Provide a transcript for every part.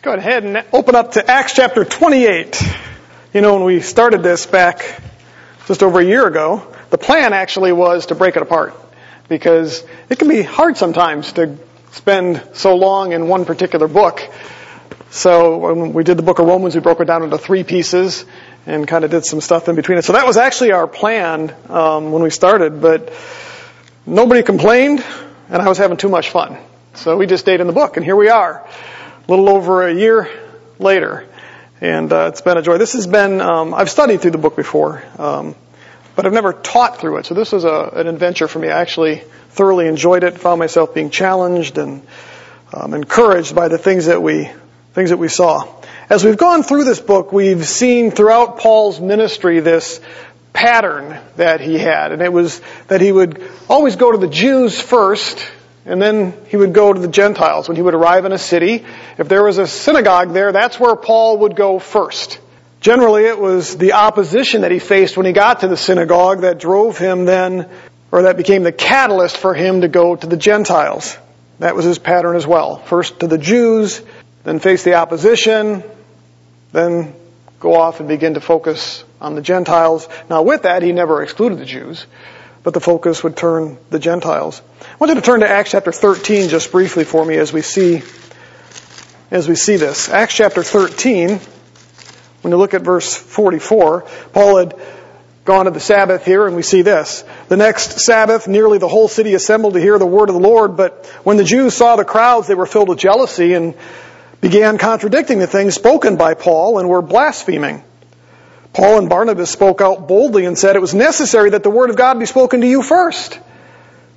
Let's go ahead and open up to Acts chapter 28. You know, when we started this back just over a year ago, the plan actually was to break it apart because it can be hard sometimes to spend so long in one particular book. So when we did the book of Romans, we broke it down into three pieces and kind of did some stuff in between it. So that was actually our plan um, when we started, but nobody complained, and I was having too much fun. So we just stayed in the book, and here we are, little over a year later, and uh, it's been a joy. This has been um, I've studied through the book before, um, but I've never taught through it. So this was a, an adventure for me. I actually thoroughly enjoyed it, found myself being challenged and um, encouraged by the things that we things that we saw. As we've gone through this book, we've seen throughout Paul's ministry this pattern that he had, and it was that he would always go to the Jews first, and then he would go to the Gentiles. When he would arrive in a city, if there was a synagogue there, that's where Paul would go first. Generally, it was the opposition that he faced when he got to the synagogue that drove him then, or that became the catalyst for him to go to the Gentiles. That was his pattern as well. First to the Jews, then face the opposition, then go off and begin to focus on the Gentiles. Now with that, he never excluded the Jews, but the focus would turn the Gentiles. I want you to turn to Acts chapter 13 just briefly for me as we see, as we see this. Acts chapter 13, when you look at verse 44, Paul had gone to the Sabbath here and we see this. The next Sabbath, nearly the whole city assembled to hear the word of the Lord, but when the Jews saw the crowds, they were filled with jealousy and began contradicting the things spoken by Paul and were blaspheming. Paul and Barnabas spoke out boldly and said it was necessary that the word of God be spoken to you first.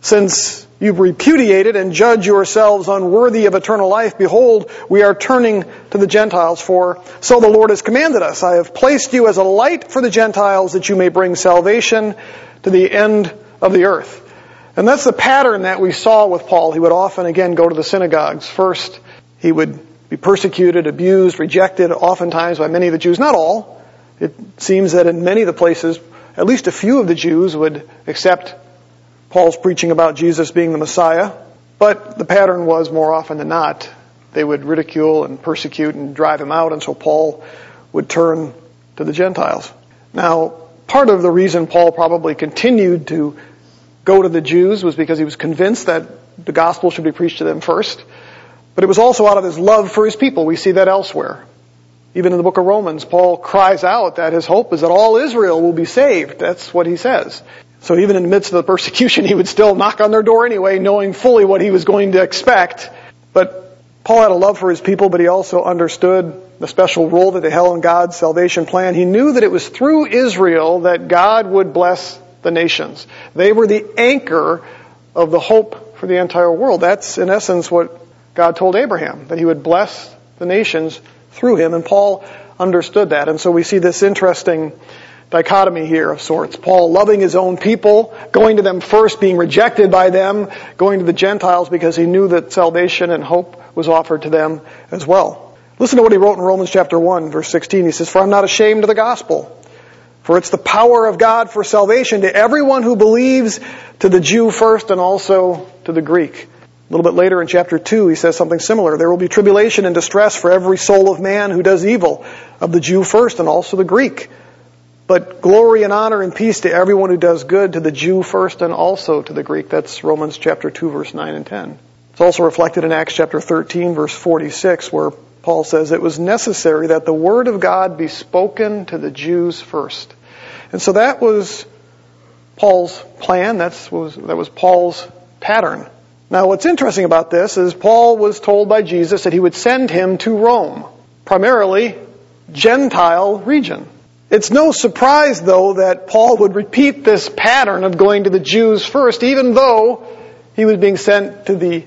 Since you've repudiated and judge yourselves unworthy of eternal life, behold, we are turning to the Gentiles, for so the Lord has commanded us. I have placed you as a light for the Gentiles that you may bring salvation to the end of the earth. And that's the pattern that we saw with Paul. He would often again go to the synagogues. First, he would be persecuted, abused, rejected, oftentimes by many of the Jews. Not all. It seems that in many of the places, at least a few of the Jews would accept Paul's preaching about Jesus being the Messiah. But the pattern was more often than not, they would ridicule and persecute and drive him out, and so Paul would turn to the Gentiles. Now, part of the reason Paul probably continued to go to the Jews was because he was convinced that the gospel should be preached to them first. But it was also out of his love for his people. We see that elsewhere. Even in the book of Romans, Paul cries out that his hope is that all Israel will be saved. That's what he says. So even in the midst of the persecution, he would still knock on their door anyway, knowing fully what he was going to expect. But Paul had a love for his people, but he also understood the special role that they held in God's salvation plan. He knew that it was through Israel that God would bless the nations. They were the anchor of the hope for the entire world. That's in essence what God told Abraham that he would bless the nations through him, and Paul understood that. And so we see this interesting dichotomy here of sorts. Paul loving his own people, going to them first, being rejected by them, going to the Gentiles because he knew that salvation and hope was offered to them as well. Listen to what he wrote in Romans chapter 1 verse 16. He says, For I'm not ashamed of the gospel. For it's the power of God for salvation to everyone who believes, to the Jew first and also to the Greek. A little bit later in chapter 2, he says something similar. There will be tribulation and distress for every soul of man who does evil, of the Jew first and also the Greek. But glory and honor and peace to everyone who does good, to the Jew first and also to the Greek. That's Romans chapter 2 verse 9 and 10. It's also reflected in Acts chapter 13 verse 46 where Paul says it was necessary that the word of God be spoken to the Jews first. And so that was Paul's plan. That's was, that was Paul's pattern. Now what's interesting about this is Paul was told by Jesus that he would send him to Rome, primarily Gentile region. It's no surprise though that Paul would repeat this pattern of going to the Jews first, even though he was being sent to the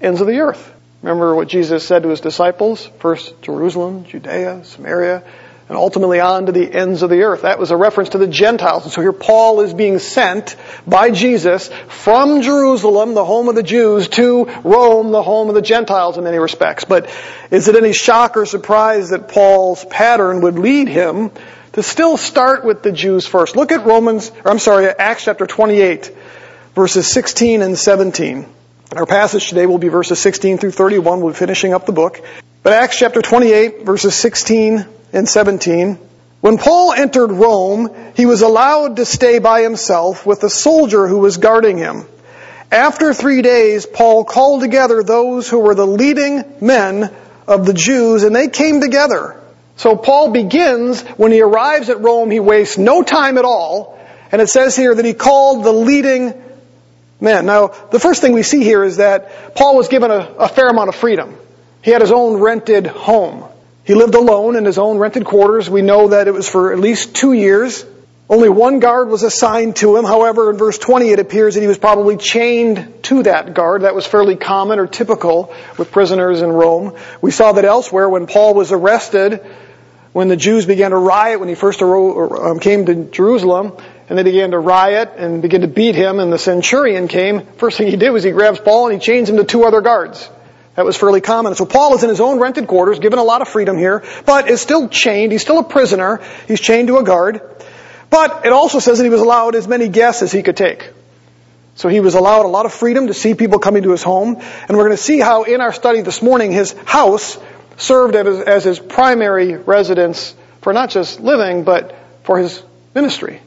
ends of the earth. Remember what Jesus said to his disciples? First Jerusalem, Judea, Samaria, and ultimately on to the ends of the earth. That was a reference to the Gentiles. And so here Paul is being sent by Jesus from Jerusalem, the home of the Jews, to Rome, the home of the Gentiles in many respects. But is it any shock or surprise that Paul's pattern would lead him to still start with the Jews first? Look at Romans, or I'm sorry, Acts chapter 28, verses 16 and 17. Our passage today will be verses 16 through 31. We'll be finishing up the book. But Acts chapter 28 verses 16 and 17, when Paul entered Rome, he was allowed to stay by himself with a soldier who was guarding him. After three days, Paul called together those who were the leading men of the Jews, and they came together. So Paul begins, when he arrives at Rome, he wastes no time at all, and it says here that he called the leading men. Now, the first thing we see here is that Paul was given a, a fair amount of freedom. He had his own rented home. He lived alone in his own rented quarters. We know that it was for at least two years. Only one guard was assigned to him. However, in verse 20 it appears that he was probably chained to that guard. That was fairly common or typical with prisoners in Rome. We saw that elsewhere when Paul was arrested, when the Jews began to riot, when he first um, came to Jerusalem, and they began to riot and begin to beat him, and the centurion came, first thing he did was he grabs Paul and he chains him to two other guards. That was fairly common. So Paul is in his own rented quarters, given a lot of freedom here, but is still chained. He's still a prisoner. He's chained to a guard. But it also says that he was allowed as many guests as he could take. So he was allowed a lot of freedom to see people coming to his home. And we're going to see how in our study this morning his house served as his primary residence for not just living, but for his ministry.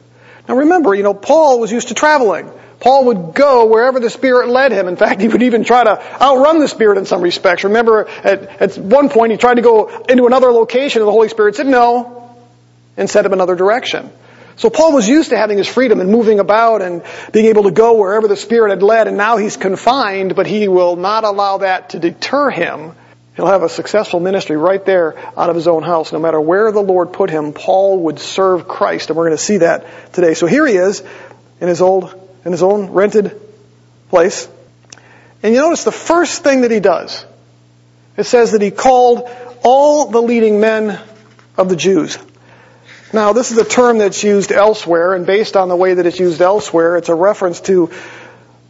Now remember, you know, Paul was used to traveling. Paul would go wherever the Spirit led him. In fact, he would even try to outrun the Spirit in some respects. Remember, at, at one point, he tried to go into another location, and the Holy Spirit said no, and sent him another direction. So Paul was used to having his freedom and moving about and being able to go wherever the Spirit had led, and now he's confined, but he will not allow that to deter him. He'll have a successful ministry right there out of his own house. No matter where the Lord put him, Paul would serve Christ, and we're going to see that today. So here he is in his old in his own rented place. And you notice the first thing that he does, it says that he called all the leading men of the Jews. Now, this is a term that's used elsewhere, and based on the way that it's used elsewhere, it's a reference to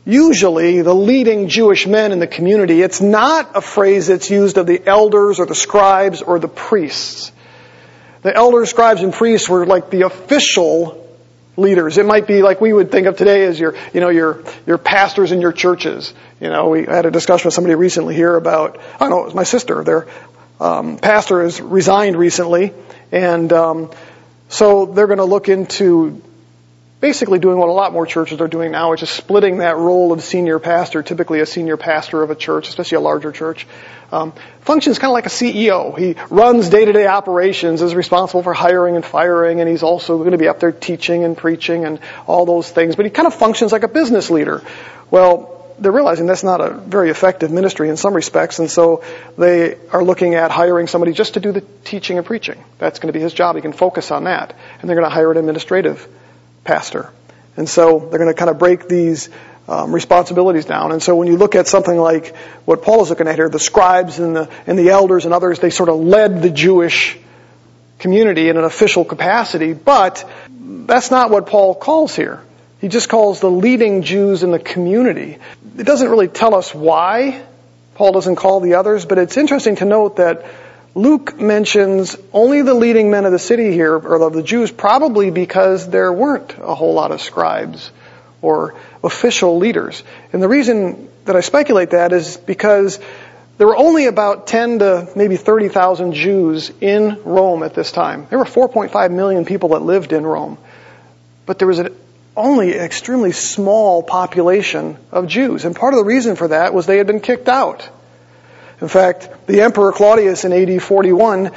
usually the leading Jewish men in the community. It's not a phrase that's used of the elders or the scribes or the priests. The elders, scribes, and priests were like the official leaders. It might be like we would think of today as your, you know, your, your pastors in your churches. You know, we had a discussion with somebody recently here about, I don't know, it was my sister. Their um, pastor has resigned recently, and um, so they're going to look into basically doing what a lot more churches are doing now, which is splitting that role of senior pastor, typically a senior pastor of a church, especially a larger church, um, functions kind of like a CEO. He runs day-to-day operations, is responsible for hiring and firing, and he's also going to be up there teaching and preaching and all those things. But he kind of functions like a business leader. Well, they're realizing that's not a very effective ministry in some respects, and so they are looking at hiring somebody just to do the teaching and preaching. That's going to be his job. He can focus on that. And they're going to hire an administrative pastor. And so they're going to kind of break these um, responsibilities down. And so when you look at something like what Paul is looking at here, the scribes and the, and the elders and others, they sort of led the Jewish community in an official capacity, but that's not what Paul calls here. He just calls the leading Jews in the community. It doesn't really tell us why Paul doesn't call the others, but it's interesting to note that Luke mentions only the leading men of the city here, or of the Jews, probably because there weren't a whole lot of scribes or official leaders. And the reason that I speculate that is because there were only about 10 to maybe 30,000 Jews in Rome at this time. There were 4.5 million people that lived in Rome. But there was an, only an extremely small population of Jews. And part of the reason for that was they had been kicked out. In fact, the Emperor Claudius in AD 41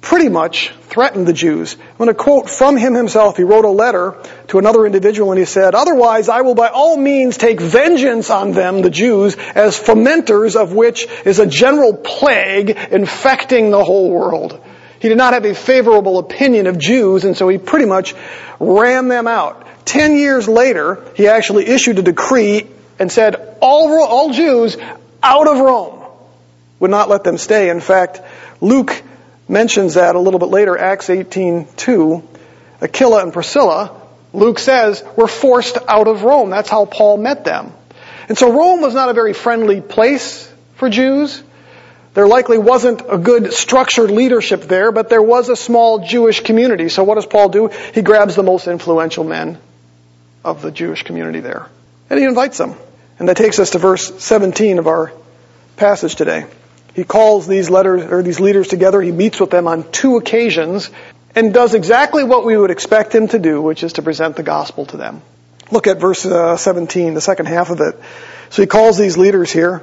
pretty much threatened the Jews. I'm going to quote from him himself. He wrote a letter to another individual and he said, Otherwise I will by all means take vengeance on them, the Jews, as fomenters of which is a general plague infecting the whole world. He did not have a favorable opinion of Jews and so he pretty much ran them out. Ten years later, he actually issued a decree and said, all, all Jews out of Rome would not let them stay. In fact, Luke mentions that a little bit later, Acts 18:2. Aquila and Priscilla, Luke says, were forced out of Rome. That's how Paul met them. And so Rome was not a very friendly place for Jews. There likely wasn't a good structured leadership there, but there was a small Jewish community. So what does Paul do? He grabs the most influential men of the Jewish community there. And he invites them. And that takes us to verse 17 of our passage today. He calls these letters or these leaders together. He meets with them on two occasions and does exactly what we would expect him to do, which is to present the gospel to them. Look at verse uh, 17, the second half of it. So he calls these leaders here,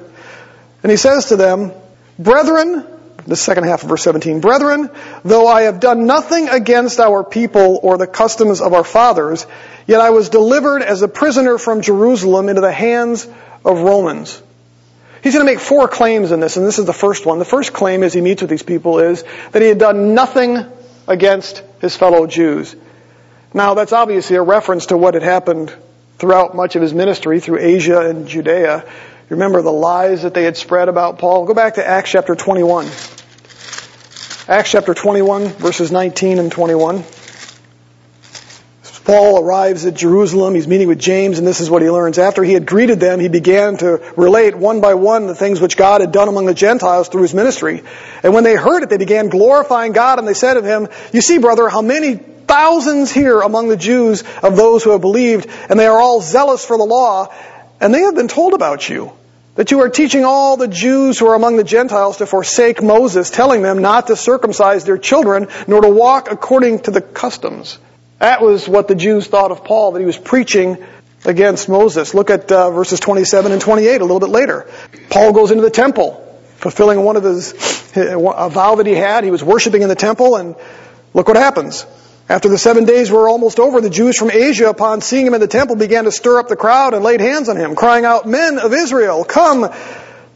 and he says to them, Brethren, the second half of verse 17, Brethren, though I have done nothing against our people or the customs of our fathers, yet I was delivered as a prisoner from Jerusalem into the hands of Romans. He's going to make four claims in this, and this is the first one. The first claim as he meets with these people is that he had done nothing against his fellow Jews. Now, that's obviously a reference to what had happened throughout much of his ministry through Asia and Judea. Remember the lies that they had spread about Paul? Go back to Acts chapter 21. Acts chapter 21, verses 19 and 21. Paul arrives at Jerusalem. He's meeting with James, and this is what he learns. After he had greeted them, he began to relate one by one the things which God had done among the Gentiles through his ministry. And when they heard it, they began glorifying God, and they said of him, You see, brother, how many thousands here among the Jews of those who have believed, and they are all zealous for the law, and they have been told about you. That you are teaching all the Jews who are among the Gentiles to forsake Moses, telling them not to circumcise their children, nor to walk according to the customs that was what the Jews thought of Paul, that he was preaching against Moses. Look at uh, verses 27 and 28 a little bit later. Paul goes into the temple, fulfilling one of his, a vow that he had. He was worshiping in the temple, and look what happens. After the seven days were almost over, the Jews from Asia, upon seeing him in the temple, began to stir up the crowd and laid hands on him, crying out, Men of Israel, come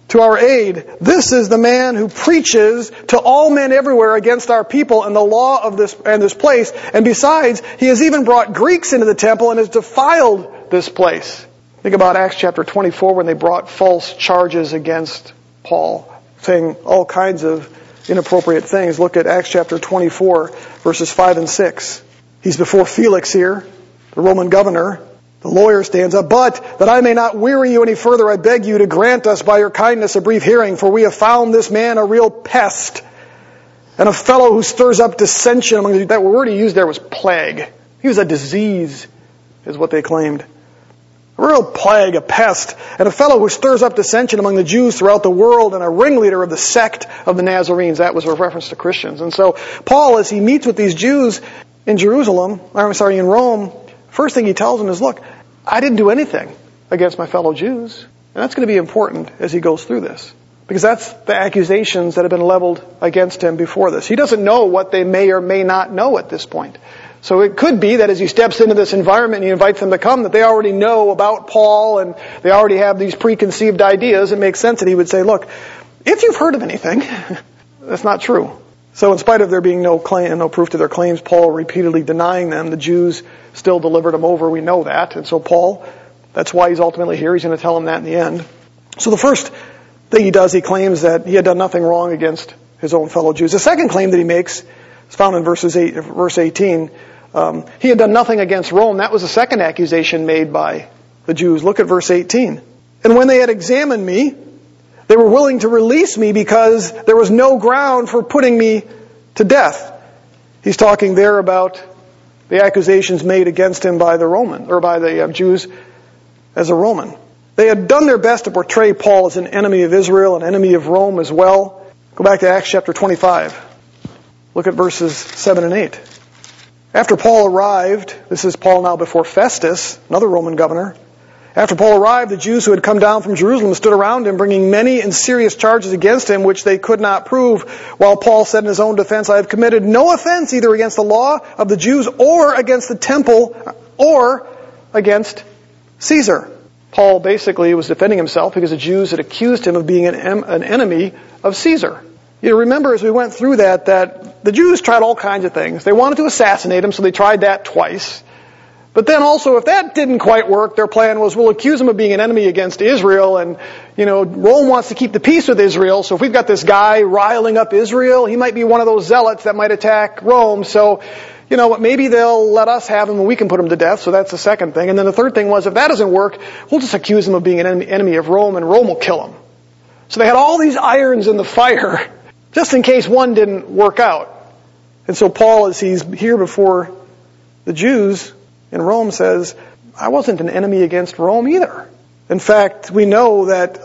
to our aid. This is the man who preaches to all men everywhere against our people and the law of this and this place. And besides, he has even brought Greeks into the temple and has defiled this place. Think about Acts chapter 24 when they brought false charges against Paul, saying all kinds of inappropriate things. Look at Acts chapter 24 verses 5 and 6. He's before Felix here, the Roman governor, the lawyer stands up, but that I may not weary you any further, I beg you to grant us by your kindness a brief hearing, for we have found this man a real pest and a fellow who stirs up dissension among the That word he used there was plague. He was a disease, is what they claimed. A real plague, a pest, and a fellow who stirs up dissension among the Jews throughout the world and a ringleader of the sect of the Nazarenes. That was a reference to Christians. And so Paul, as he meets with these Jews in Jerusalem, I'm sorry, in Rome, first thing he tells them is, look, I didn't do anything against my fellow Jews. And that's going to be important as he goes through this. Because that's the accusations that have been leveled against him before this. He doesn't know what they may or may not know at this point. So it could be that as he steps into this environment and he invites them to come, that they already know about Paul and they already have these preconceived ideas. It makes sense that he would say, look, if you've heard of anything, that's not true. So in spite of there being no claim, no proof to their claims, Paul repeatedly denying them, the Jews still delivered them over. We know that. And so Paul, that's why he's ultimately here. He's going to tell them that in the end. So the first thing he does, he claims that he had done nothing wrong against his own fellow Jews. The second claim that he makes is found in verses eight, verse 18. Um, he had done nothing against Rome. That was the second accusation made by the Jews. Look at verse 18. And when they had examined me, they were willing to release me because there was no ground for putting me to death. He's talking there about the accusations made against him by the Roman, or by the uh, Jews as a Roman. They had done their best to portray Paul as an enemy of Israel, an enemy of Rome as well. Go back to Acts chapter 25. Look at verses 7 and 8. After Paul arrived, this is Paul now before Festus, another Roman governor, after Paul arrived, the Jews who had come down from Jerusalem stood around him, bringing many and serious charges against him, which they could not prove. While Paul said in his own defense, I have committed no offense either against the law of the Jews or against the temple or against Caesar. Paul basically was defending himself because the Jews had accused him of being an, an enemy of Caesar. You remember as we went through that, that the Jews tried all kinds of things. They wanted to assassinate him, so they tried that twice. But then also, if that didn't quite work, their plan was we'll accuse him of being an enemy against Israel, and you know Rome wants to keep the peace with Israel. So if we've got this guy riling up Israel, he might be one of those zealots that might attack Rome. So you know, maybe they'll let us have him and we can put him to death. So that's the second thing. And then the third thing was, if that doesn't work, we'll just accuse him of being an enemy of Rome, and Rome will kill him. So they had all these irons in the fire, just in case one didn't work out. And so Paul, as he's here before the Jews, in Rome says, I wasn't an enemy against Rome either. In fact, we know that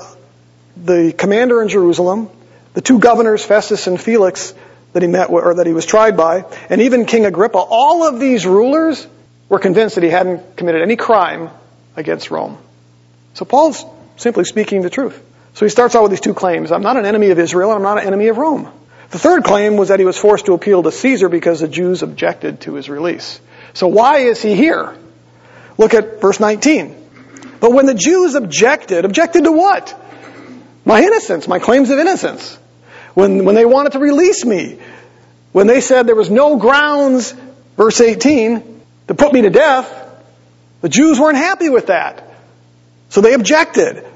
the commander in Jerusalem, The two governors, Festus and Felix, that he met with, or that he was tried by, and even King Agrippa, all of these rulers were convinced that he hadn't committed any crime against Rome. So Paul's simply speaking the truth. So he starts out with these two claims. I'm not an enemy of Israel, and I'm not an enemy of Rome. The third claim was that he was forced to appeal to Caesar because the Jews objected to his release. So why is he here? Look at verse 19. But when the Jews objected, objected to what? My innocence, my claims of innocence. When, when they wanted to release me, when they said there was no grounds, verse 18, to put me to death, the Jews weren't happy with that. So they objected.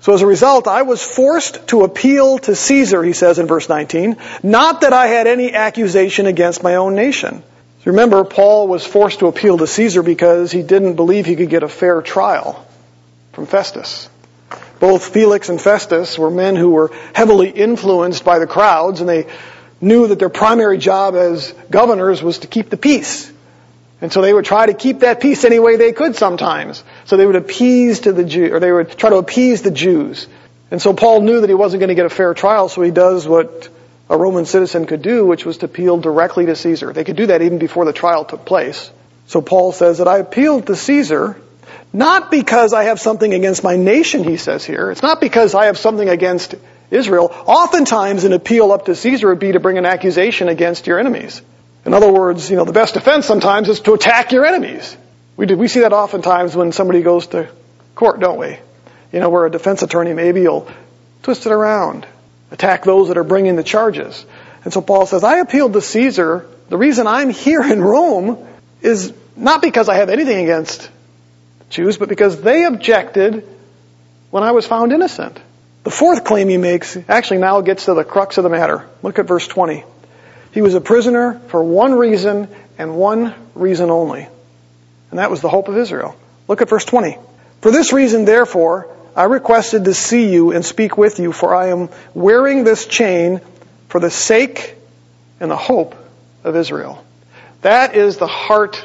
So as a result, I was forced to appeal to Caesar, he says in verse 19, not that I had any accusation against my own nation. Remember, Paul was forced to appeal to Caesar because he didn't believe he could get a fair trial from Festus. Both Felix and Festus were men who were heavily influenced by the crowds and they knew that their primary job as governors was to keep the peace. And so they would try to keep that peace any way they could sometimes. So they would appease to the Jew, or they would try to appease the Jews. And so Paul knew that he wasn't going to get a fair trial, so he does what a Roman citizen could do, which was to appeal directly to Caesar. They could do that even before the trial took place. So Paul says that I appealed to Caesar, not because I have something against my nation, he says here. It's not because I have something against Israel. Oftentimes an appeal up to Caesar would be to bring an accusation against your enemies. In other words, you know, the best defense sometimes is to attack your enemies. We do, we see that oftentimes when somebody goes to court, don't we? You know, where a defense attorney maybe will twist it around, attack those that are bringing the charges. And so Paul says, I appealed to Caesar. The reason I'm here in Rome is not because I have anything against Jews, but because they objected when I was found innocent. The fourth claim he makes actually now gets to the crux of the matter. Look at verse 20. He was a prisoner for one reason and one reason only. And that was the hope of Israel. Look at verse 20. For this reason, therefore, I requested to see you and speak with you, for I am wearing this chain for the sake and the hope of Israel. That is the heart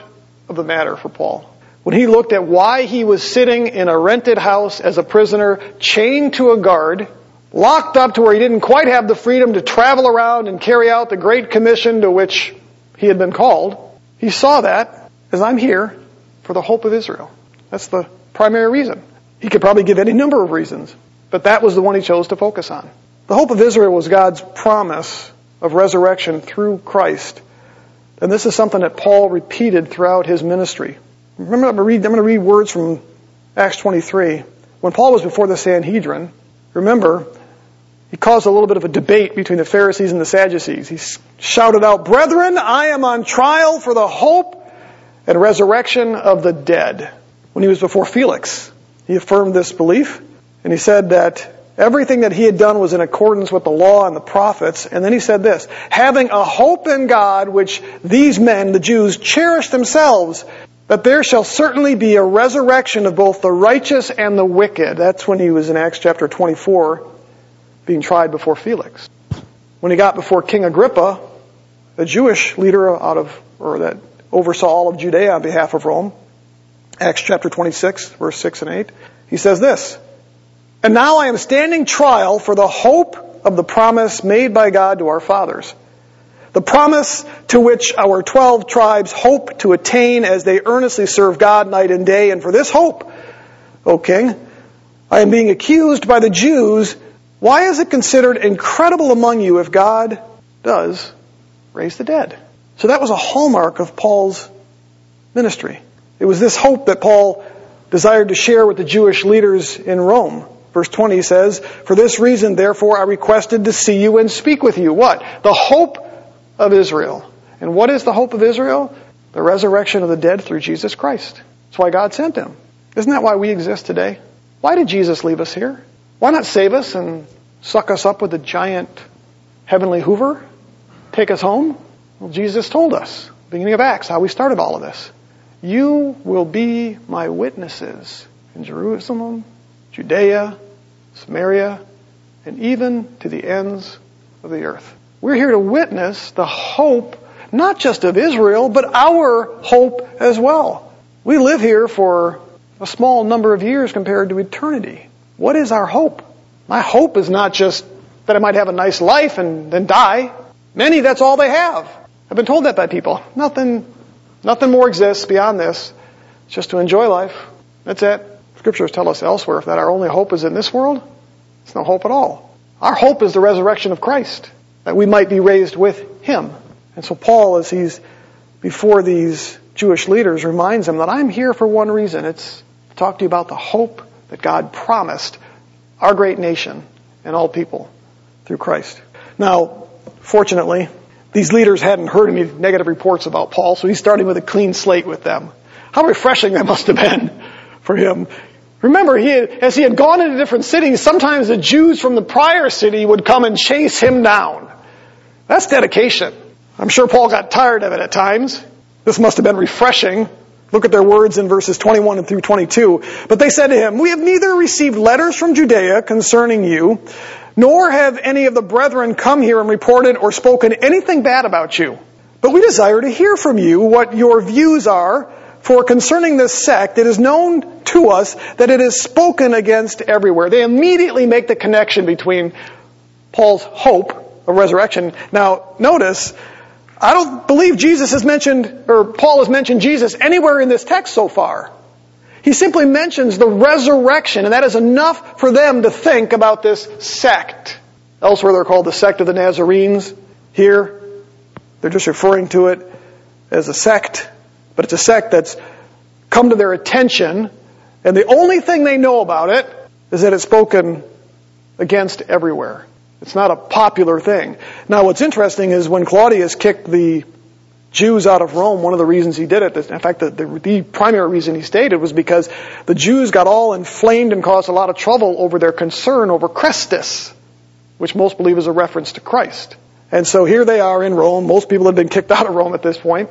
of the matter for Paul. When he looked at why he was sitting in a rented house as a prisoner, chained to a guard, locked up to where he didn't quite have the freedom to travel around and carry out the great commission to which he had been called. He saw that as I'm here for the hope of Israel. That's the primary reason. He could probably give any number of reasons, but that was the one he chose to focus on. The hope of Israel was God's promise of resurrection through Christ. And this is something that Paul repeated throughout his ministry. Remember, I'm going to read, words from Acts 23. When Paul was before the Sanhedrin, remember, he caused a little bit of a debate between the Pharisees and the Sadducees. He shouted out, Brethren, I am on trial for the hope and resurrection of the dead. When he was before Felix, he affirmed this belief, and he said that everything that he had done was in accordance with the law and the prophets. And then he said this, having a hope in God which these men, the Jews, cherish themselves, that there shall certainly be a resurrection of both the righteous and the wicked. That's when he was in Acts chapter 24 being tried before Felix. When he got before King Agrippa, a Jewish leader out of, or that oversaw all of Judea on behalf of Rome, Acts chapter 26, verse 6 and 8, he says this, And now I am standing trial for the hope of the promise made by God to our fathers. The promise to which our 12 tribes hope to attain as they earnestly serve God night and day. And for this hope, O king, I am being accused by the Jews why is it considered incredible among you if God does raise the dead? So that was a hallmark of Paul's ministry. It was this hope that Paul desired to share with the Jewish leaders in Rome. Verse 20 says, For this reason, therefore, I requested to see you and speak with you. What? The hope of Israel. And what is the hope of Israel? The resurrection of the dead through Jesus Christ. That's why God sent him. Isn't that why we exist today? Why did Jesus leave us here? Why not save us and suck us up with a giant heavenly hoover? Take us home? Well, Jesus told us, beginning of Acts, how we started all of this. You will be my witnesses in Jerusalem, Judea, Samaria, and even to the ends of the earth. We're here to witness the hope, not just of Israel, but our hope as well. We live here for a small number of years compared to eternity. What is our hope? My hope is not just that I might have a nice life and then die. Many, that's all they have. I've been told that by people. Nothing, nothing more exists beyond this. It's just to enjoy life. That's it. Scriptures tell us elsewhere that our only hope is in this world. It's no hope at all. Our hope is the resurrection of Christ, that we might be raised with Him. And so Paul, as he's before these Jewish leaders, reminds them that I'm here for one reason. It's to talk to you about the hope that God promised our great nation and all people through Christ. Now, fortunately, these leaders hadn't heard any negative reports about Paul, so he's starting with a clean slate with them. How refreshing that must have been for him. Remember, he as he had gone into different cities, sometimes the Jews from the prior city would come and chase him down. That's dedication. I'm sure Paul got tired of it at times. This must have been refreshing. Look at their words in verses 21 and through 22. But they said to him, We have neither received letters from Judea concerning you, nor have any of the brethren come here and reported or spoken anything bad about you. But we desire to hear from you what your views are for concerning this sect, it is known to us that it is spoken against everywhere. They immediately make the connection between Paul's hope of resurrection. Now, notice, I don't believe Jesus is mentioned, or Paul has mentioned Jesus anywhere in this text so far. He simply mentions the resurrection, and that is enough for them to think about this sect. Elsewhere they're called the sect of the Nazarenes. Here, they're just referring to it as a sect but it's a sect that's come to their attention, and the only thing they know about it is that it's spoken against everywhere. It's not a popular thing. Now, what's interesting is when Claudius kicked the Jews out of Rome, one of the reasons he did it, in fact, the, the, the, primary reason he stated was because the Jews got all inflamed and caused a lot of trouble over their concern over Christus, which most believe is a reference to Christ. And so here they are in Rome. Most people have been kicked out of Rome at this point.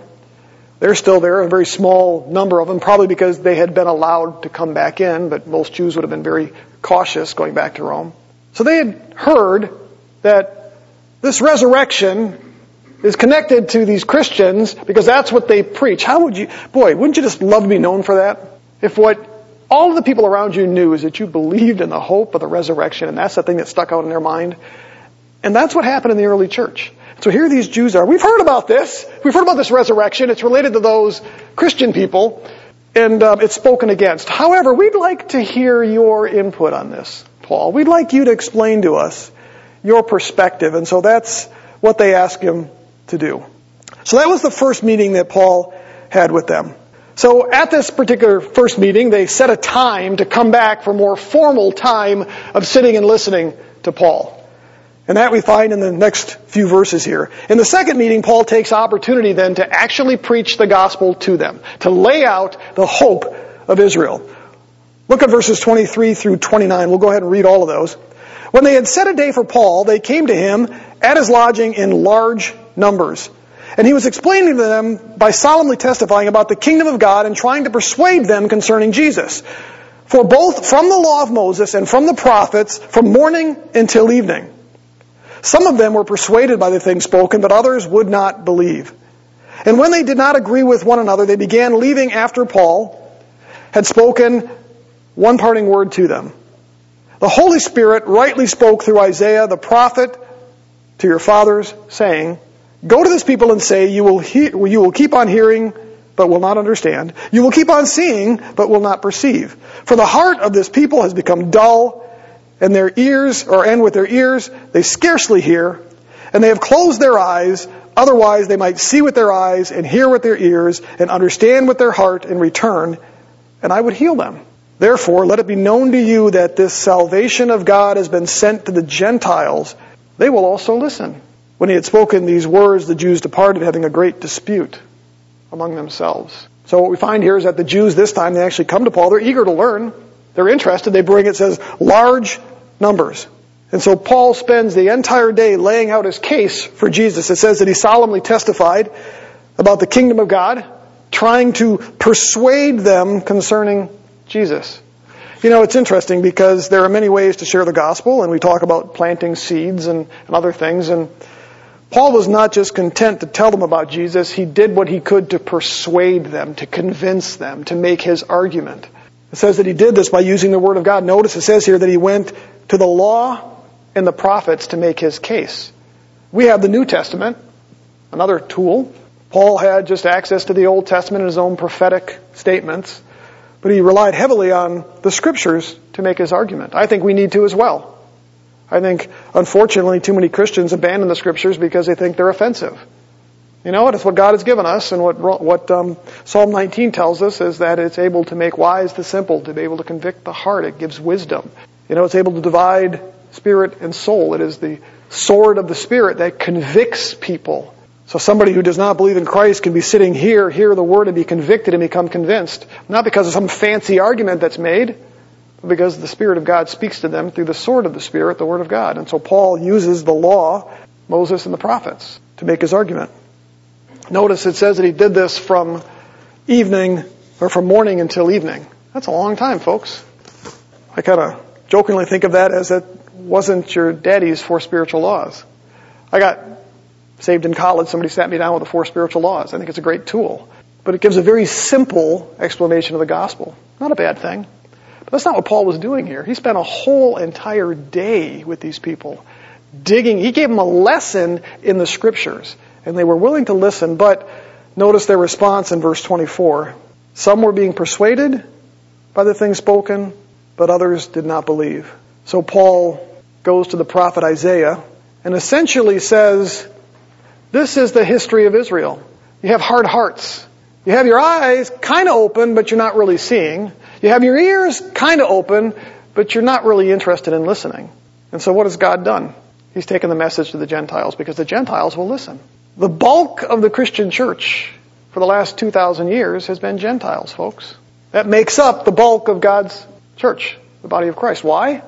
They're still there, a very small number of them, probably because they had been allowed to come back in, but most Jews would have been very cautious going back to Rome. So they had heard that this resurrection is connected to these Christians because that's what they preach. How would you, boy, wouldn't you just love to be known for that? If what all of the people around you knew is that you believed in the hope of the resurrection and that's the thing that stuck out in their mind. And that's what happened in the early church. So here these Jews are. We've heard about this. We've heard about this resurrection. It's related to those Christian people, and uh, it's spoken against. However, we'd like to hear your input on this, Paul. We'd like you to explain to us your perspective, and so that's what they ask him to do. So that was the first meeting that Paul had with them. So at this particular first meeting, they set a time to come back for more formal time of sitting and listening to Paul. And that we find in the next few verses here. In the second meeting, Paul takes opportunity then to actually preach the gospel to them, to lay out the hope of Israel. Look at verses 23 through 29. We'll go ahead and read all of those. When they had set a day for Paul, they came to him at his lodging in large numbers. And he was explaining to them by solemnly testifying about the kingdom of God and trying to persuade them concerning Jesus. For both from the law of Moses and from the prophets, from morning until evening, some of them were persuaded by the things spoken, but others would not believe. And when they did not agree with one another, they began leaving after Paul had spoken one parting word to them. The Holy Spirit rightly spoke through Isaiah the prophet to your fathers, saying, Go to this people and say, you will, he- you will keep on hearing, but will not understand. You will keep on seeing, but will not perceive. For the heart of this people has become dull, and their ears, or and with their ears, they scarcely hear, and they have closed their eyes, otherwise they might see with their eyes, and hear with their ears, and understand with their heart, and return, and I would heal them. Therefore, let it be known to you that this salvation of God has been sent to the Gentiles. They will also listen. When he had spoken these words, the Jews departed, having a great dispute among themselves. So what we find here is that the Jews this time, they actually come to Paul. They're eager to learn. They're interested. They bring, it says, large numbers. And so Paul spends the entire day laying out his case for Jesus. It says that he solemnly testified about the kingdom of God, trying to persuade them concerning Jesus. You know, it's interesting because there are many ways to share the gospel, and we talk about planting seeds and, and other things. And Paul was not just content to tell them about Jesus, he did what he could to persuade them, to convince them, to make his argument. It says that he did this by using the Word of God. Notice it says here that he went to the law and the prophets to make his case. We have the New Testament, another tool. Paul had just access to the Old Testament and his own prophetic statements, but he relied heavily on the scriptures to make his argument. I think we need to as well. I think, unfortunately, too many Christians abandon the scriptures because they think they're offensive. You know, it's what God has given us, and what what um, Psalm 19 tells us is that it's able to make wise the simple, to be able to convict the heart. It gives wisdom. You know, it's able to divide spirit and soul. It is the sword of the spirit that convicts people. So somebody who does not believe in Christ can be sitting here, hear the word, and be convicted and become convinced, not because of some fancy argument that's made, because the Spirit of God speaks to them through the sword of the Spirit, the Word of God. And so Paul uses the law, Moses, and the prophets to make his argument. Notice it says that he did this from evening, or from morning until evening. That's a long time, folks. I kind of jokingly think of that as it wasn't your daddy's four spiritual laws. I got saved in college. Somebody sat me down with the four spiritual laws. I think it's a great tool. But it gives a very simple explanation of the gospel. Not a bad thing. But that's not what Paul was doing here. He spent a whole entire day with these people, digging. He gave them a lesson in the scriptures and they were willing to listen, but notice their response in verse 24. Some were being persuaded by the things spoken, but others did not believe. So Paul goes to the prophet Isaiah and essentially says, this is the history of Israel. You have hard hearts. You have your eyes kind of open, but you're not really seeing. You have your ears kind of open, but you're not really interested in listening. And so what has God done? He's taken the message to the Gentiles because the Gentiles will listen. The bulk of the Christian church for the last 2,000 years has been Gentiles, folks. That makes up the bulk of God's church, the body of Christ. Why?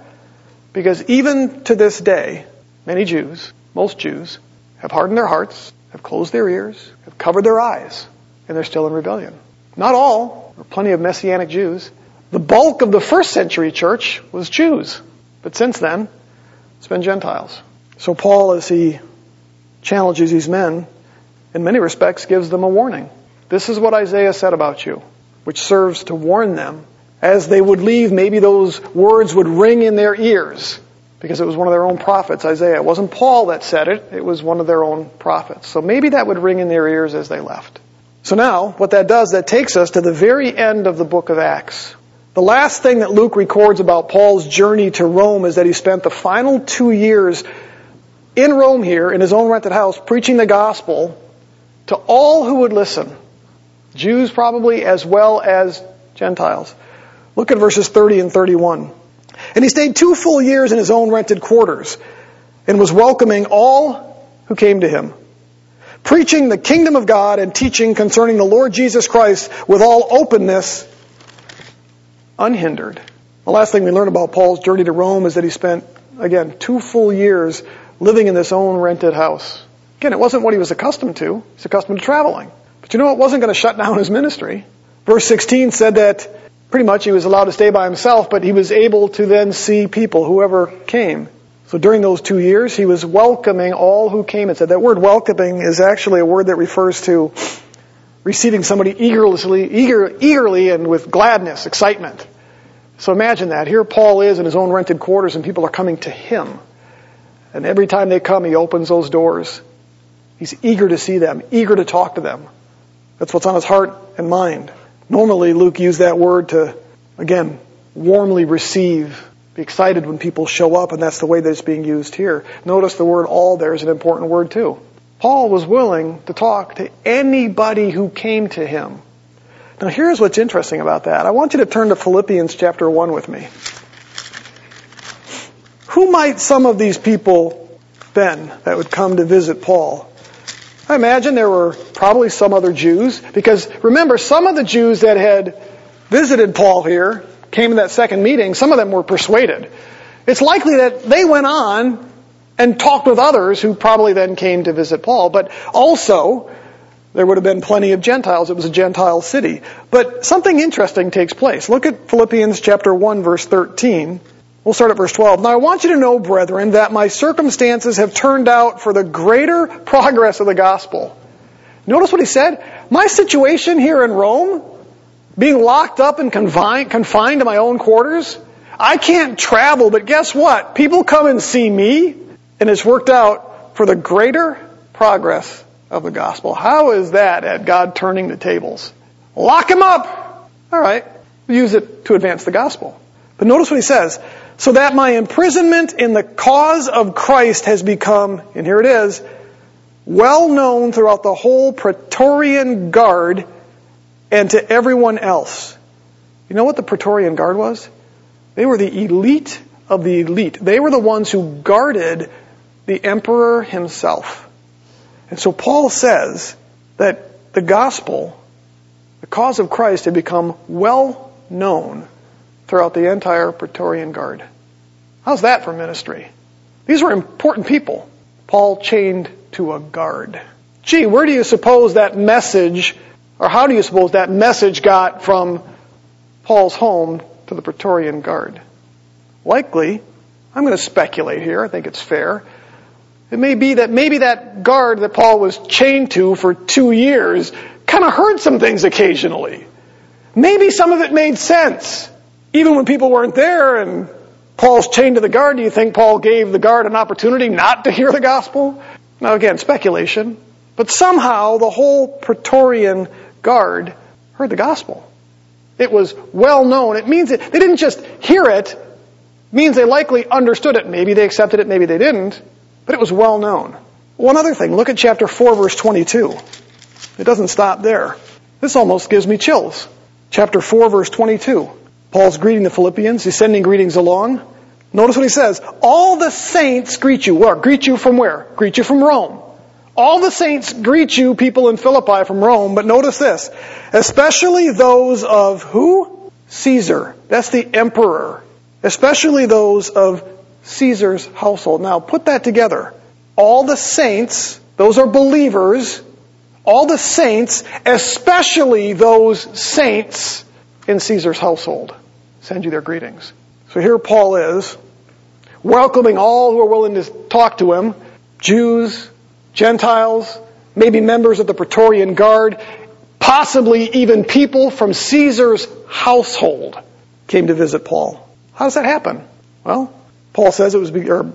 Because even to this day, many Jews, most Jews, have hardened their hearts, have closed their ears, have covered their eyes, and they're still in rebellion. Not all. There are plenty of Messianic Jews. The bulk of the first century church was Jews. But since then, it's been Gentiles. So Paul, as he challenges these men, in many respects gives them a warning. This is what Isaiah said about you, which serves to warn them. As they would leave, maybe those words would ring in their ears because it was one of their own prophets, Isaiah. It wasn't Paul that said it, it was one of their own prophets. So maybe that would ring in their ears as they left. So now, what that does, that takes us to the very end of the book of Acts. The last thing that Luke records about Paul's journey to Rome is that he spent the final two years in Rome here, in his own rented house, preaching the gospel to all who would listen. Jews probably as well as Gentiles. Look at verses 30 and 31. And he stayed two full years in his own rented quarters and was welcoming all who came to him, preaching the kingdom of God and teaching concerning the Lord Jesus Christ with all openness, unhindered. The last thing we learn about Paul's journey to Rome is that he spent, again, two full years living in this own rented house. Again, it wasn't what he was accustomed to. He's accustomed to traveling. But you know, it wasn't going to shut down his ministry. Verse 16 said that pretty much he was allowed to stay by himself, but he was able to then see people, whoever came. So during those two years, he was welcoming all who came. and said that word welcoming is actually a word that refers to receiving somebody eagerly, eager, eagerly and with gladness, excitement. So imagine that. Here Paul is in his own rented quarters and people are coming to him. And every time they come, he opens those doors. He's eager to see them, eager to talk to them. That's what's on his heart and mind. Normally, Luke used that word to, again, warmly receive, be excited when people show up, and that's the way that it's being used here. Notice the word all there is an important word too. Paul was willing to talk to anybody who came to him. Now here's what's interesting about that. I want you to turn to Philippians chapter 1 with me. Who might some of these people been that would come to visit Paul? I imagine there were probably some other Jews, because remember, some of the Jews that had visited Paul here came to that second meeting, some of them were persuaded. It's likely that they went on and talked with others who probably then came to visit Paul, but also there would have been plenty of Gentiles. It was a Gentile city. But something interesting takes place. Look at Philippians chapter 1 verse 13. We'll start at verse 12. Now I want you to know, brethren, that my circumstances have turned out for the greater progress of the gospel. Notice what he said? My situation here in Rome, being locked up and confined, confined to my own quarters, I can't travel, but guess what? People come and see me, and it's worked out for the greater progress of the gospel. How is that at God turning the tables? Lock him up! Alright, use it to advance the gospel. But notice what he says. So that my imprisonment in the cause of Christ has become, and here it is, well known throughout the whole Praetorian Guard and to everyone else. You know what the Praetorian Guard was? They were the elite of the elite. They were the ones who guarded the emperor himself. And so Paul says that the gospel, the cause of Christ had become well known throughout the entire Praetorian Guard. How's that for ministry? These were important people. Paul chained to a guard. Gee, where do you suppose that message, or how do you suppose that message got from Paul's home to the Praetorian Guard? Likely, I'm going to speculate here, I think it's fair. It may be that maybe that guard that Paul was chained to for two years kind of heard some things occasionally. Maybe some of it made sense. Even when people weren't there and Paul's chained to the guard, do you think Paul gave the guard an opportunity not to hear the gospel? Now again, speculation. But somehow the whole Praetorian guard heard the gospel. It was well known. It means that they didn't just hear it. It means they likely understood it. Maybe they accepted it, maybe they didn't. But it was well known. One other thing, look at chapter 4 verse 22. It doesn't stop there. This almost gives me chills. Chapter 4 verse 22. Paul's greeting the Philippians. He's sending greetings along. Notice what he says. All the saints greet you. Where? Greet you from where? Greet you from Rome. All the saints greet you, people in Philippi from Rome, but notice this. Especially those of who? Caesar. That's the emperor. Especially those of Caesar's household. Now put that together. All the saints, those are believers, all the saints, especially those saints in Caesar's household, send you their greetings. So here Paul is, welcoming all who are willing to talk to him, Jews, Gentiles, maybe members of the Praetorian Guard, possibly even people from Caesar's household came to visit Paul. How does that happen? Well, Paul says it was, or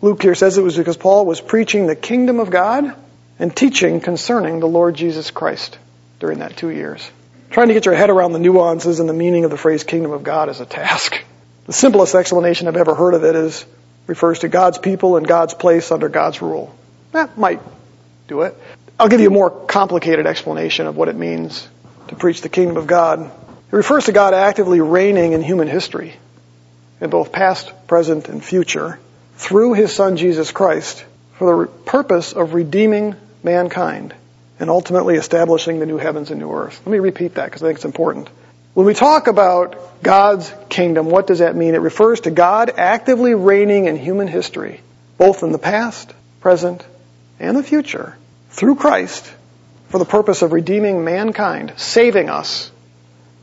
Luke here says it was because Paul was preaching the kingdom of God and teaching concerning the Lord Jesus Christ during that two years. Trying to get your head around the nuances and the meaning of the phrase kingdom of God is a task. The simplest explanation I've ever heard of it is refers to God's people and God's place under God's rule. That might do it. I'll give you a more complicated explanation of what it means to preach the kingdom of God. It refers to God actively reigning in human history, in both past, present, and future, through his son Jesus Christ, for the purpose of redeeming mankind and ultimately establishing the new heavens and new earth. Let me repeat that because I think it's important. When we talk about God's kingdom, what does that mean? It refers to God actively reigning in human history, both in the past, present, and the future, through Christ, for the purpose of redeeming mankind, saving us,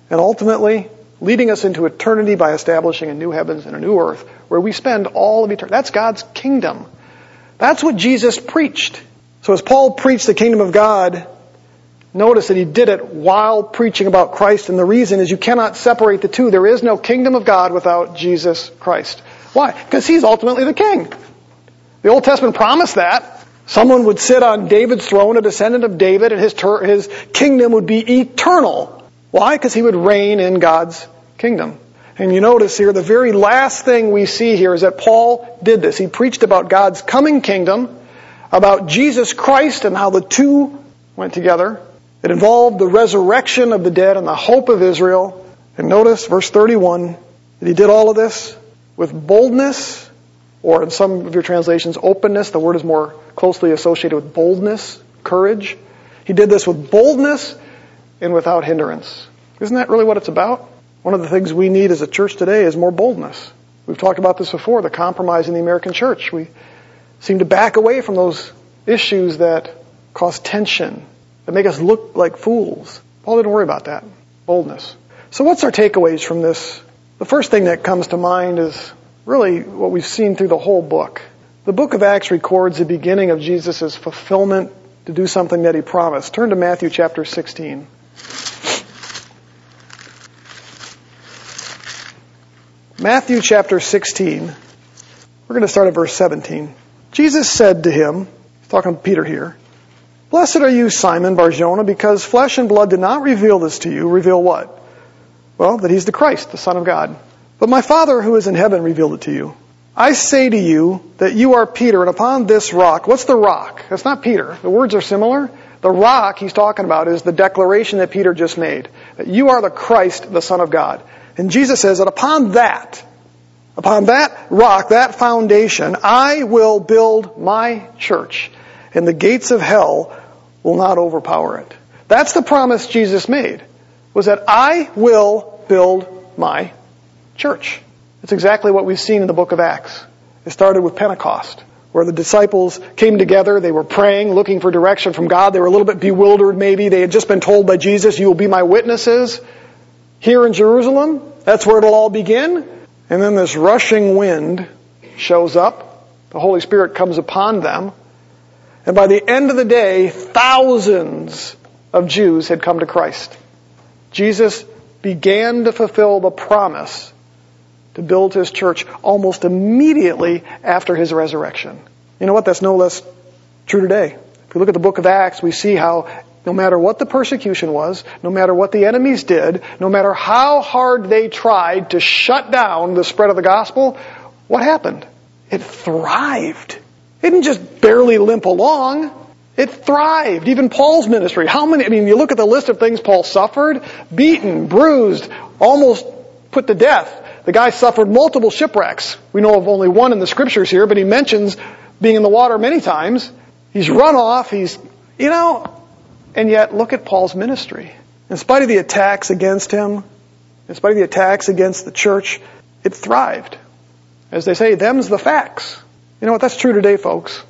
and ultimately leading us into eternity by establishing a new heavens and a new earth where we spend all of eternity. That's God's kingdom. That's what Jesus preached. So as Paul preached the kingdom of God, Notice that he did it while preaching about Christ, and the reason is you cannot separate the two. There is no kingdom of God without Jesus Christ. Why? Because he's ultimately the king. The Old Testament promised that. Someone would sit on David's throne, a descendant of David, and his, ter- his kingdom would be eternal. Why? Because he would reign in God's kingdom. And you notice here, the very last thing we see here is that Paul did this. He preached about God's coming kingdom, about Jesus Christ and how the two went together. It involved the resurrection of the dead and the hope of Israel. And notice verse 31 that he did all of this with boldness, or in some of your translations, openness. The word is more closely associated with boldness, courage. He did this with boldness and without hindrance. Isn't that really what it's about? One of the things we need as a church today is more boldness. We've talked about this before, the compromise in the American church. We seem to back away from those issues that cause tension that make us look like fools. Paul didn't worry about that. Boldness. So what's our takeaways from this? The first thing that comes to mind is really what we've seen through the whole book. The book of Acts records the beginning of Jesus' fulfillment to do something that he promised. Turn to Matthew chapter 16. Matthew chapter 16. We're going to start at verse 17. Jesus said to him, talking to Peter here, Blessed are you, Simon Barjona, because flesh and blood did not reveal this to you. Reveal what? Well, that he's the Christ, the Son of God. But my Father who is in heaven revealed it to you. I say to you that you are Peter, and upon this rock, what's the rock? That's not Peter. The words are similar. The rock he's talking about is the declaration that Peter just made. That you are the Christ, the Son of God. And Jesus says that upon that, upon that rock, that foundation, I will build my church, and the gates of hell will not overpower it. That's the promise Jesus made, was that I will build my church. It's exactly what we've seen in the book of Acts. It started with Pentecost, where the disciples came together. They were praying, looking for direction from God. They were a little bit bewildered maybe. They had just been told by Jesus, you will be my witnesses here in Jerusalem. That's where it'll all begin. And then this rushing wind shows up. The Holy Spirit comes upon them. And by the end of the day, thousands of Jews had come to Christ. Jesus began to fulfill the promise to build his church almost immediately after his resurrection. You know what? That's no less true today. If we look at the book of Acts, we see how no matter what the persecution was, no matter what the enemies did, no matter how hard they tried to shut down the spread of the gospel, what happened? It thrived. It didn't just barely limp along. It thrived. Even Paul's ministry. How many, I mean, you look at the list of things Paul suffered, beaten, bruised, almost put to death. The guy suffered multiple shipwrecks. We know of only one in the scriptures here, but he mentions being in the water many times. He's run off. He's, you know, and yet, look at Paul's ministry. In spite of the attacks against him, in spite of the attacks against the church, it thrived. As they say, them's the facts. You know what? That's true today, folks.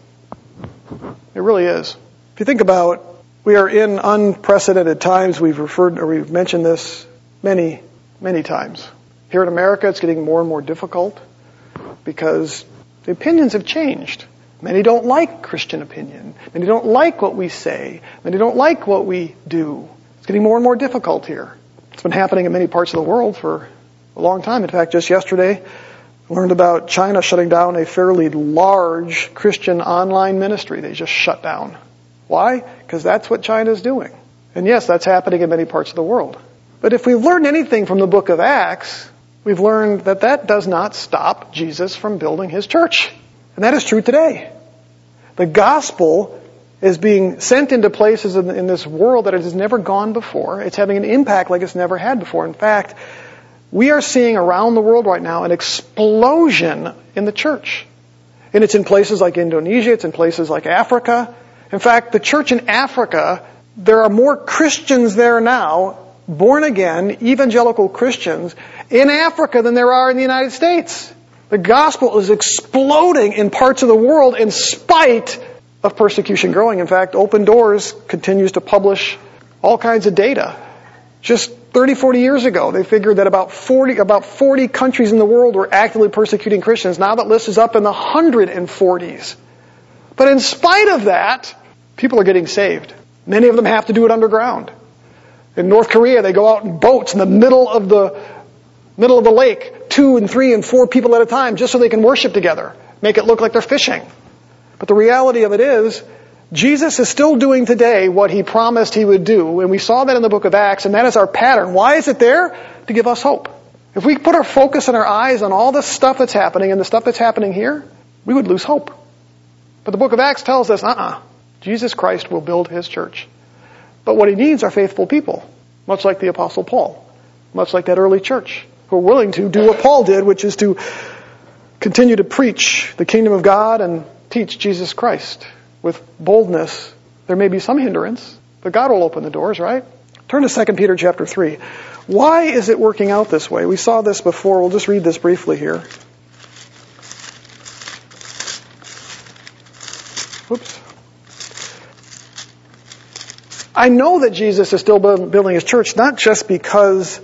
It really is. If you think about, we are in unprecedented times. We've referred, or we've mentioned this many, many times. Here in America, it's getting more and more difficult because the opinions have changed. Many don't like Christian opinion. Many don't like what we say. Many don't like what we do. It's getting more and more difficult here. It's been happening in many parts of the world for a long time. In fact, just yesterday, I learned about China shutting down a fairly large Christian online ministry. They just shut down. Why? Because that's what China is doing. And yes, that's happening in many parts of the world. But if we've learned anything from the book of Acts, we've learned that that does not stop Jesus from building his church. And that is true today. The gospel is being sent into places in, in, this world that it has never gone before. It's having an impact like it's never had before. In fact, we are seeing around the world right now an explosion in the church. And it's in places like Indonesia, it's in places like Africa. In fact, the church in Africa, there are more Christians there now, born again, evangelical Christians, in Africa than there are in the United States. The gospel is exploding in parts of the world in spite of persecution growing. In fact, Open Doors continues to publish all kinds of data. Just 30, 40 years ago, they figured that about 40, about 40 countries in the world were actively persecuting Christians. Now that list is up in the 140s. But in spite of that, people are getting saved. Many of them have to do it underground. In North Korea, they go out in boats in the middle of the middle of the lake, two and three and four people at a time, just so they can worship together. Make it look like they're fishing. But the reality of it is, Jesus is still doing today what he promised he would do, and we saw that in the book of Acts, and that is our pattern. Why is it there? To give us hope. If we put our focus and our eyes on all the stuff that's happening and the stuff that's happening here, we would lose hope. But the book of Acts tells us, uh-uh, Jesus Christ will build his church. But what he needs are faithful people, much like the apostle Paul, much like that early church who are willing to do what Paul did, which is to continue to preach the kingdom of God and teach Jesus Christ with boldness. There may be some hindrance, but God will open the doors, right? Turn to 2 Peter chapter 3. Why is it working out this way? We saw this before. We'll just read this briefly here. Oops. I know that Jesus is still building his church not just because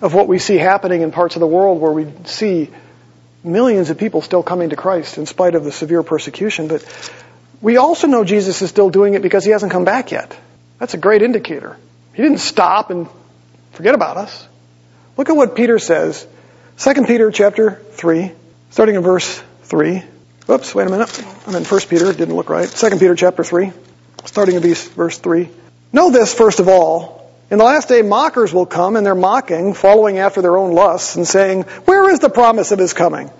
of what we see happening in parts of the world where we see millions of people still coming to Christ in spite of the severe persecution, but we also know Jesus is still doing it because he hasn't come back yet. That's a great indicator. He didn't stop and forget about us. Look at what Peter says, 2 Peter chapter 3, starting in verse 3. Oops, wait a minute. I'm in 1 Peter. It didn't look right. 2 Peter chapter 3, starting in verse 3. Know this, first of all. In the last day, mockers will come, and they're mocking, following after their own lusts, and saying, Where is the promise of his coming?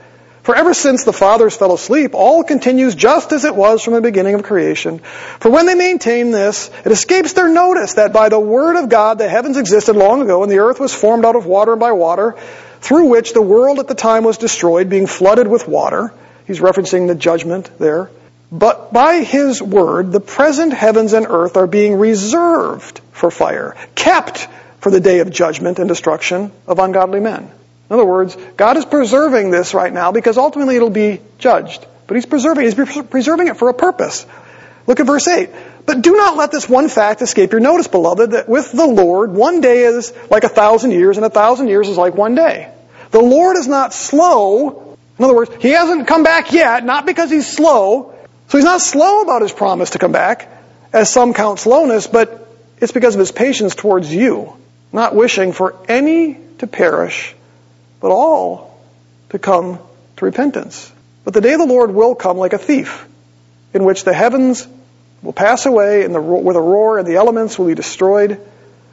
For ever since the fathers fell asleep, all continues just as it was from the beginning of creation. For when they maintain this, it escapes their notice that by the word of God the heavens existed long ago, and the earth was formed out of water and by water, through which the world at the time was destroyed, being flooded with water. He's referencing the judgment there. But by his word, the present heavens and earth are being reserved for fire, kept for the day of judgment and destruction of ungodly men. In other words, God is preserving this right now because ultimately it'll be judged. But He's preserving, He's preserving it for a purpose. Look at verse 8. But do not let this one fact escape your notice, beloved, that with the Lord, one day is like a thousand years, and a thousand years is like one day. The Lord is not slow. In other words, He hasn't come back yet, not because He's slow. So He's not slow about His promise to come back, as some count slowness, but it's because of His patience towards you, not wishing for any to perish, but all to come to repentance. But the day of the Lord will come like a thief, in which the heavens will pass away and the, with a roar, and the elements will be destroyed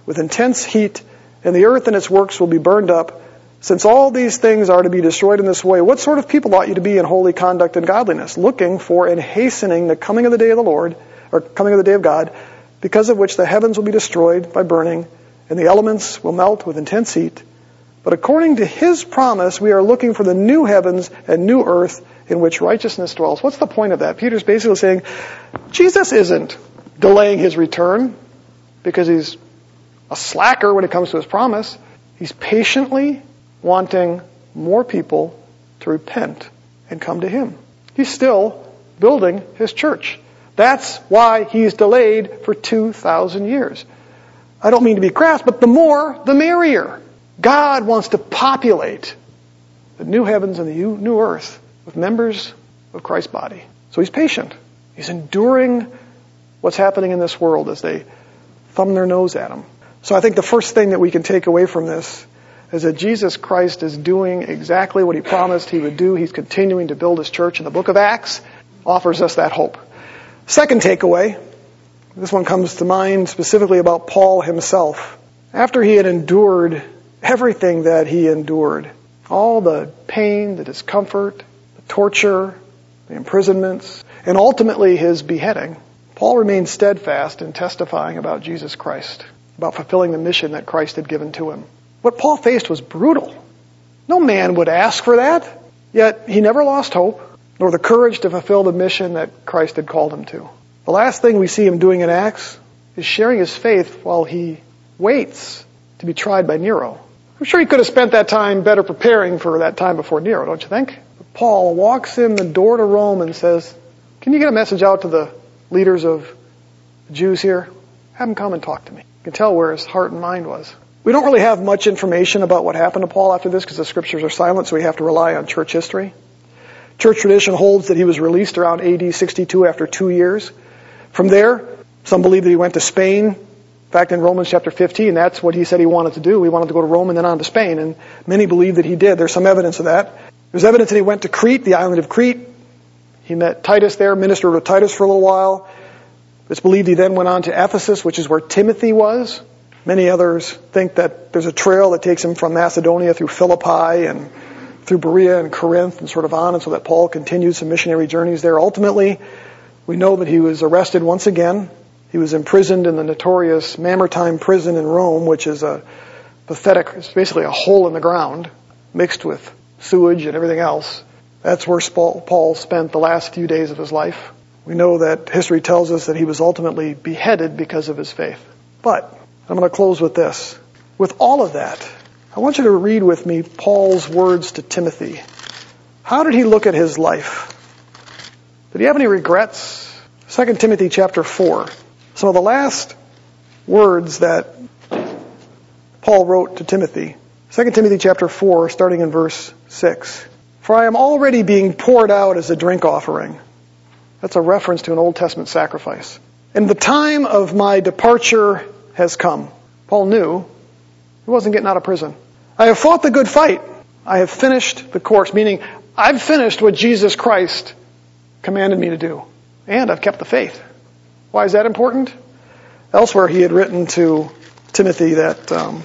with intense heat, and the earth and its works will be burned up. Since all these things are to be destroyed in this way, what sort of people ought you to be in holy conduct and godliness, looking for and hastening the coming of the day of the Lord, or coming of the day of God, because of which the heavens will be destroyed by burning, and the elements will melt with intense heat, but according to his promise, we are looking for the new heavens and new earth in which righteousness dwells. What's the point of that? Peter's basically saying Jesus isn't delaying his return because he's a slacker when it comes to his promise. He's patiently wanting more people to repent and come to him. He's still building his church. That's why he's delayed for 2,000 years. I don't mean to be crass, but the more, the merrier. God wants to populate the new heavens and the new earth with members of Christ's body. So he's patient. He's enduring what's happening in this world as they thumb their nose at him. So I think the first thing that we can take away from this is that Jesus Christ is doing exactly what he promised he would do. He's continuing to build his church, and the book of Acts offers us that hope. Second takeaway, this one comes to mind specifically about Paul himself. After he had endured everything that he endured all the pain, the discomfort, the torture, the imprisonments, and ultimately his beheading. Paul remained steadfast in testifying about Jesus Christ, about fulfilling the mission that Christ had given to him. What Paul faced was brutal. No man would ask for that, yet he never lost hope, nor the courage to fulfill the mission that Christ had called him to. The last thing we see him doing in Acts is sharing his faith while he waits to be tried by Nero. I'm sure he could have spent that time better preparing for that time before Nero, don't you think? But Paul walks in the door to Rome and says, Can you get a message out to the leaders of the Jews here? Have them come and talk to me. You can tell where his heart and mind was. We don't really have much information about what happened to Paul after this because the scriptures are silent, so we have to rely on church history. Church tradition holds that he was released around AD 62 after two years. From there, some believe that he went to Spain In fact, in Romans chapter 15, that's what he said he wanted to do. He wanted to go to Rome and then on to Spain, and many believe that he did. There's some evidence of that. There's evidence that he went to Crete, the island of Crete. He met Titus there, ministered with Titus for a little while. It's believed he then went on to Ephesus, which is where Timothy was. Many others think that there's a trail that takes him from Macedonia through Philippi and through Berea and Corinth and sort of on, and so that Paul continued some missionary journeys there. Ultimately, we know that he was arrested once again he was imprisoned in the notorious Mamertine prison in Rome, which is a pathetic, it's basically a hole in the ground mixed with sewage and everything else. That's where Paul spent the last few days of his life. We know that history tells us that he was ultimately beheaded because of his faith. But I'm going to close with this. With all of that, I want you to read with me Paul's words to Timothy. How did he look at his life? Did he have any regrets? 2 Timothy chapter 4. Some of the last words that Paul wrote to Timothy. 2 Timothy chapter 4, starting in verse 6. For I am already being poured out as a drink offering. That's a reference to an Old Testament sacrifice. And the time of my departure has come. Paul knew he wasn't getting out of prison. I have fought the good fight. I have finished the course, meaning I've finished what Jesus Christ commanded me to do. And I've kept the faith. Why is that important? Elsewhere, he had written to Timothy that um,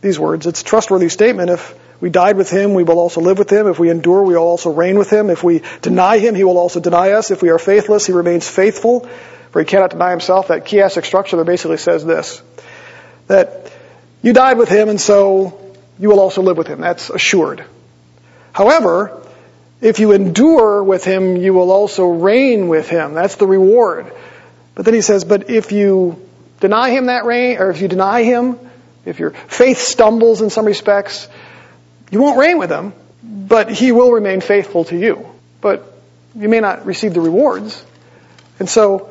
these words. It's a trustworthy statement. If we died with him, we will also live with him. If we endure, we will also reign with him. If we deny him, he will also deny us. If we are faithless, he remains faithful, for he cannot deny himself. That chiastic structure that basically says this, that you died with him and so you will also live with him. That's assured. However, if you endure with him, you will also reign with him. That's the reward. But then he says, but if you deny him that reign, or if you deny him, if your faith stumbles in some respects, you won't reign with him, but he will remain faithful to you. But you may not receive the rewards. And so,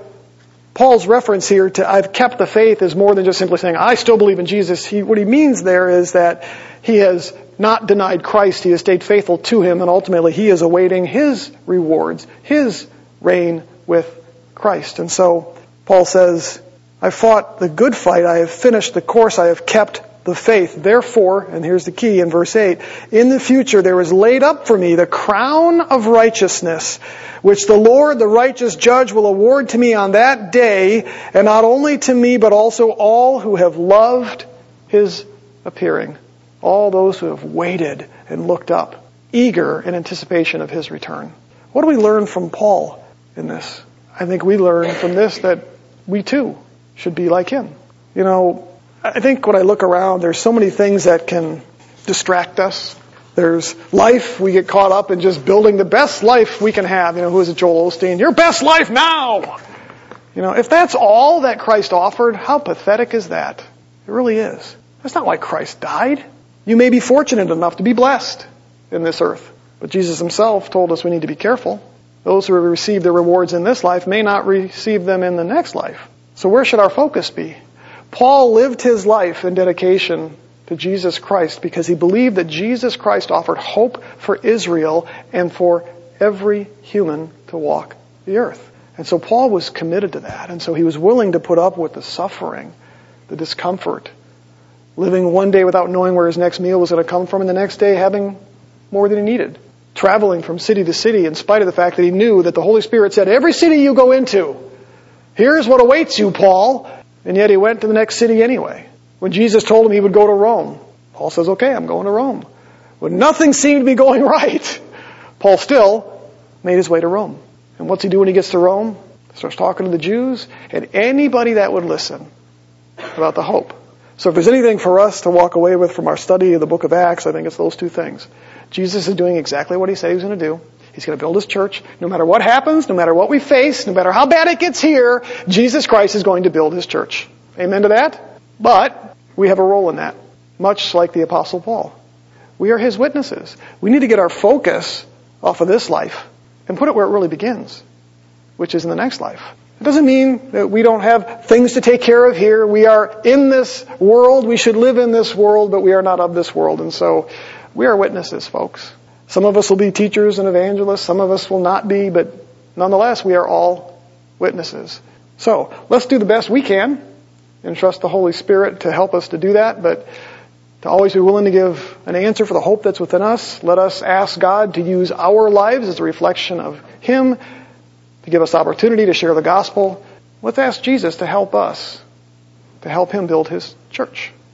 Paul's reference here to I've kept the faith is more than just simply saying I still believe in Jesus. He, what he means there is that he has not denied Christ. He has stayed faithful to him and ultimately he is awaiting his rewards, his reign with Christ. And so Paul says, I fought the good fight. I have finished the course. I have kept the faith. Therefore, and here's the key in verse 8, in the future there is laid up for me the crown of righteousness, which the Lord, the righteous judge, will award to me on that day, and not only to me, but also all who have loved his appearing. All those who have waited and looked up, eager in anticipation of his return. What do we learn from Paul in this? I think we learn from this that we too should be like him. You know, I think when I look around, there's so many things that can distract us. There's life. We get caught up in just building the best life we can have. You know, who is it, Joel Osteen? Your best life now! You know, if that's all that Christ offered, how pathetic is that? It really is. That's not why Christ died. You may be fortunate enough to be blessed in this earth. But Jesus himself told us we need to be careful. Those who receive their rewards in this life may not receive them in the next life. So where should our focus be? Paul lived his life in dedication to Jesus Christ because he believed that Jesus Christ offered hope for Israel and for every human to walk the earth. And so Paul was committed to that. And so he was willing to put up with the suffering, the discomfort, living one day without knowing where his next meal was going to come from and the next day having more than he needed. Traveling from city to city in spite of the fact that he knew that the Holy Spirit said, every city you go into, here's what awaits you, Paul. And yet he went to the next city anyway. When Jesus told him he would go to Rome, Paul says, okay, I'm going to Rome. When nothing seemed to be going right, Paul still made his way to Rome. And what's he do when he gets to Rome? Starts talking to the Jews and anybody that would listen about the hope. So if there's anything for us to walk away with from our study of the book of Acts, I think it's those two things. Jesus is doing exactly what he said he was going to do. He's going to build his church. No matter what happens, no matter what we face, no matter how bad it gets here, Jesus Christ is going to build his church. Amen to that? But we have a role in that, much like the apostle Paul. We are his witnesses. We need to get our focus off of this life and put it where it really begins, which is in the next life. It doesn't mean that we don't have things to take care of here. We are in this world. We should live in this world, but we are not of this world. And so we are witnesses, folks. Some of us will be teachers and evangelists. Some of us will not be, but nonetheless, we are all witnesses. So let's do the best we can and trust the Holy Spirit to help us to do that, but to always be willing to give an answer for the hope that's within us. Let us ask God to use our lives as a reflection of Him, to give us opportunity to share the gospel. Let's ask Jesus to help us, to help Him build His church.